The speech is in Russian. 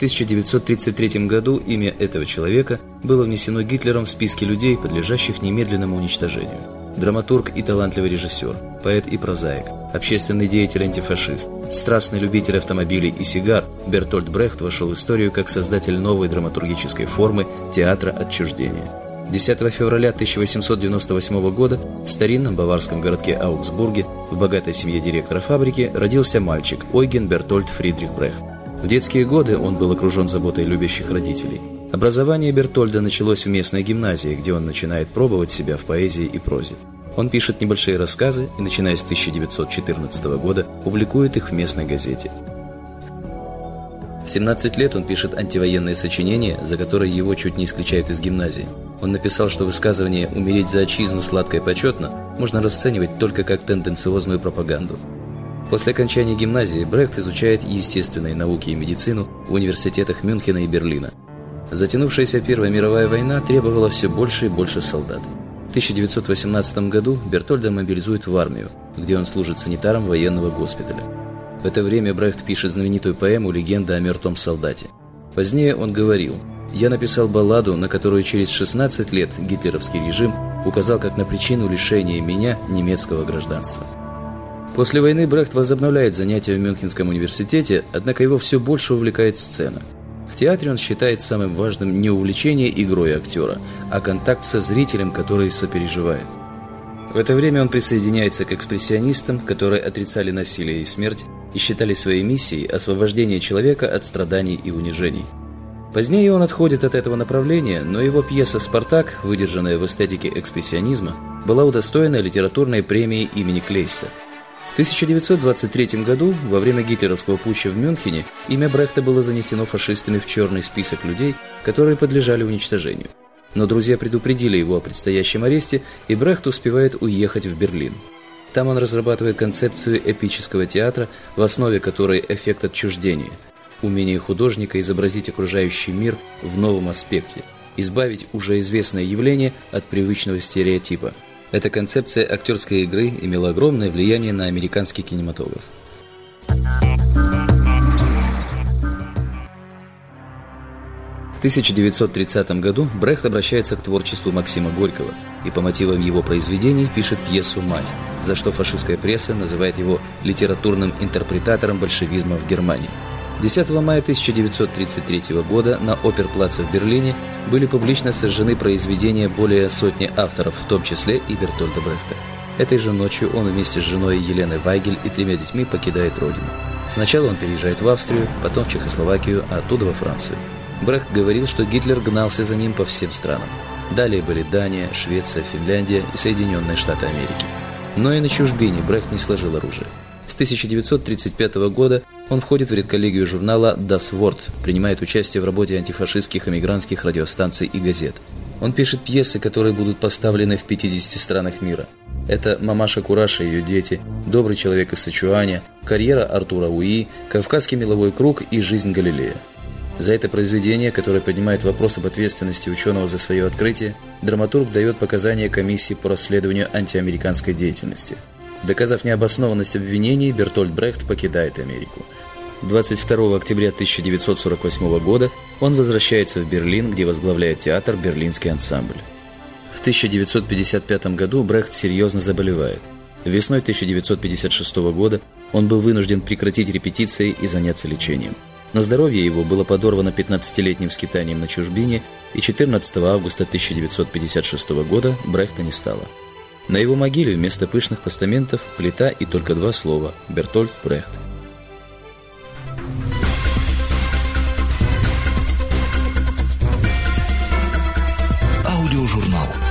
1933 году имя этого человека было внесено Гитлером в списки людей, подлежащих немедленному уничтожению. Драматург и талантливый режиссер, поэт и прозаик, общественный деятель-антифашист, страстный любитель автомобилей и сигар, Бертольд Брехт вошел в историю как создатель новой драматургической формы театра отчуждения. 10 февраля 1898 года в старинном баварском городке Аугсбурге в богатой семье директора фабрики родился мальчик Ойген Бертольд Фридрих Брехт. В детские годы он был окружен заботой любящих родителей. Образование Бертольда началось в местной гимназии, где он начинает пробовать себя в поэзии и прозе. Он пишет небольшие рассказы и, начиная с 1914 года, публикует их в местной газете. В 17 лет он пишет антивоенные сочинения, за которые его чуть не исключают из гимназии. Он написал, что высказывание «умереть за отчизну сладко и почетно» можно расценивать только как тенденциозную пропаганду – После окончания гимназии Брехт изучает естественные науки и медицину в университетах Мюнхена и Берлина. Затянувшаяся Первая мировая война требовала все больше и больше солдат. В 1918 году Бертольда мобилизуют в армию, где он служит санитаром военного госпиталя. В это время Брехт пишет знаменитую поэму «Легенда о мертвом солдате». Позднее он говорил «Я написал балладу, на которую через 16 лет гитлеровский режим указал как на причину лишения меня немецкого гражданства». После войны Брехт возобновляет занятия в Мюнхенском университете, однако его все больше увлекает сцена. В театре он считает самым важным не увлечение игрой актера, а контакт со зрителем, который сопереживает. В это время он присоединяется к экспрессионистам, которые отрицали насилие и смерть и считали своей миссией освобождение человека от страданий и унижений. Позднее он отходит от этого направления, но его пьеса «Спартак», выдержанная в эстетике экспрессионизма, была удостоена литературной премии имени Клейста – 1923 году, во время гитлеровского путча в Мюнхене, имя Брехта было занесено фашистами в черный список людей, которые подлежали уничтожению. Но друзья предупредили его о предстоящем аресте, и Брехт успевает уехать в Берлин. Там он разрабатывает концепцию эпического театра, в основе которой эффект отчуждения, умение художника изобразить окружающий мир в новом аспекте, избавить уже известное явление от привычного стереотипа – эта концепция актерской игры имела огромное влияние на американский кинематограф. В 1930 году Брехт обращается к творчеству Максима Горького и по мотивам его произведений пишет пьесу «Мать», за что фашистская пресса называет его литературным интерпретатором большевизма в Германии. 10 мая 1933 года на Оперплаце в Берлине были публично сожжены произведения более сотни авторов, в том числе и Бертольда Брехта. Этой же ночью он вместе с женой Еленой Вайгель и тремя детьми покидает родину. Сначала он переезжает в Австрию, потом в Чехословакию, а оттуда во Францию. Брехт говорил, что Гитлер гнался за ним по всем странам. Далее были Дания, Швеция, Финляндия и Соединенные Штаты Америки. Но и на чужбине Брехт не сложил оружие. С 1935 года он входит в редколлегию журнала Das Wort, принимает участие в работе антифашистских эмигрантских радиостанций и газет. Он пишет пьесы, которые будут поставлены в 50 странах мира. Это «Мамаша Кураша и ее дети», «Добрый человек из Сычуаня», «Карьера Артура Уи», «Кавказский меловой круг» и «Жизнь Галилея». За это произведение, которое поднимает вопрос об ответственности ученого за свое открытие, драматург дает показания комиссии по расследованию антиамериканской деятельности. Доказав необоснованность обвинений, Бертольд Брехт покидает Америку – 22 октября 1948 года он возвращается в Берлин, где возглавляет театр «Берлинский ансамбль». В 1955 году Брехт серьезно заболевает. Весной 1956 года он был вынужден прекратить репетиции и заняться лечением. Но здоровье его было подорвано 15-летним скитанием на чужбине, и 14 августа 1956 года Брехта не стало. На его могиле вместо пышных постаментов плита и только два слова «Бертольд Брехт». Audiojornal.